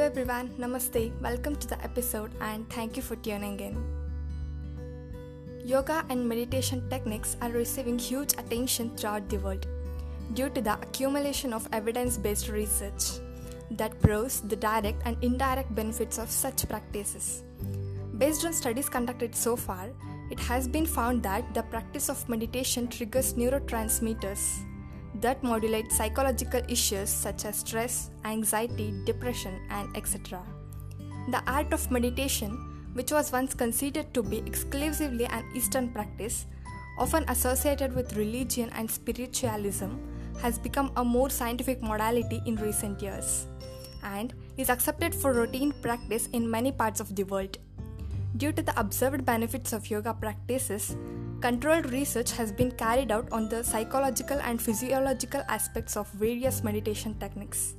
Hello everyone, Namaste, welcome to the episode and thank you for tuning in. Yoga and meditation techniques are receiving huge attention throughout the world due to the accumulation of evidence based research that proves the direct and indirect benefits of such practices. Based on studies conducted so far, it has been found that the practice of meditation triggers neurotransmitters that modulate psychological issues such as stress, anxiety, depression, and etc. The art of meditation, which was once considered to be exclusively an Eastern practice, often associated with religion and spiritualism, has become a more scientific modality in recent years and is accepted for routine practice in many parts of the world. Due to the observed benefits of yoga practices, controlled research has been carried out on the psychological and physiological aspects of various meditation techniques.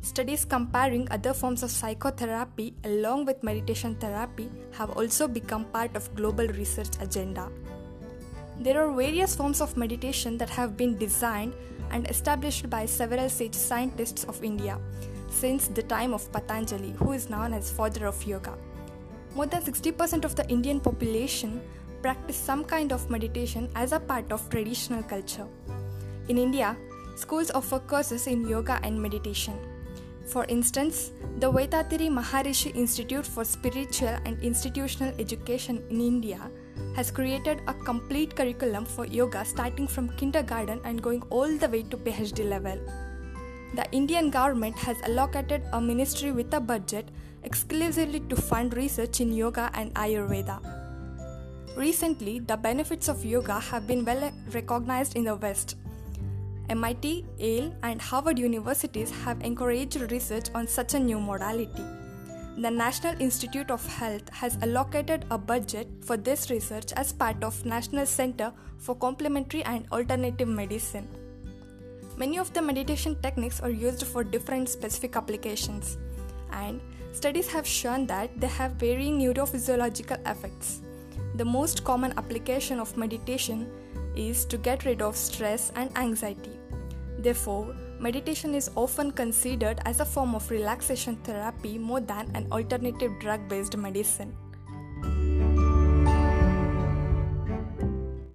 Studies comparing other forms of psychotherapy along with meditation therapy have also become part of global research agenda. There are various forms of meditation that have been designed and established by several sage scientists of India since the time of Patanjali, who is known as father of yoga. More than 60% of the Indian population practice some kind of meditation as a part of traditional culture. In India, schools offer courses in yoga and meditation. For instance, the Vethathiri Maharishi Institute for Spiritual and Intuitional Education in India has created a complete curriculum for yoga starting from kindergarten and going all the way to PhD level. The Indian government has allocated a ministry with a budget exclusively to fund research in yoga and Ayurveda. Recently, the benefits of yoga have been well recognized in the West. MIT, Yale, and Harvard universities have encouraged research on such a new modality. The National Institute of Health has allocated a budget for this research as part of National Center for Complementary and Alternative Medicine. Many of the meditation techniques are used for different specific applications, and studies have shown that they have varying neurophysiological effects. The most common application of meditation is to get rid of stress and anxiety. Therefore, meditation is often considered as a form of relaxation therapy more than an alternative drug based medicine.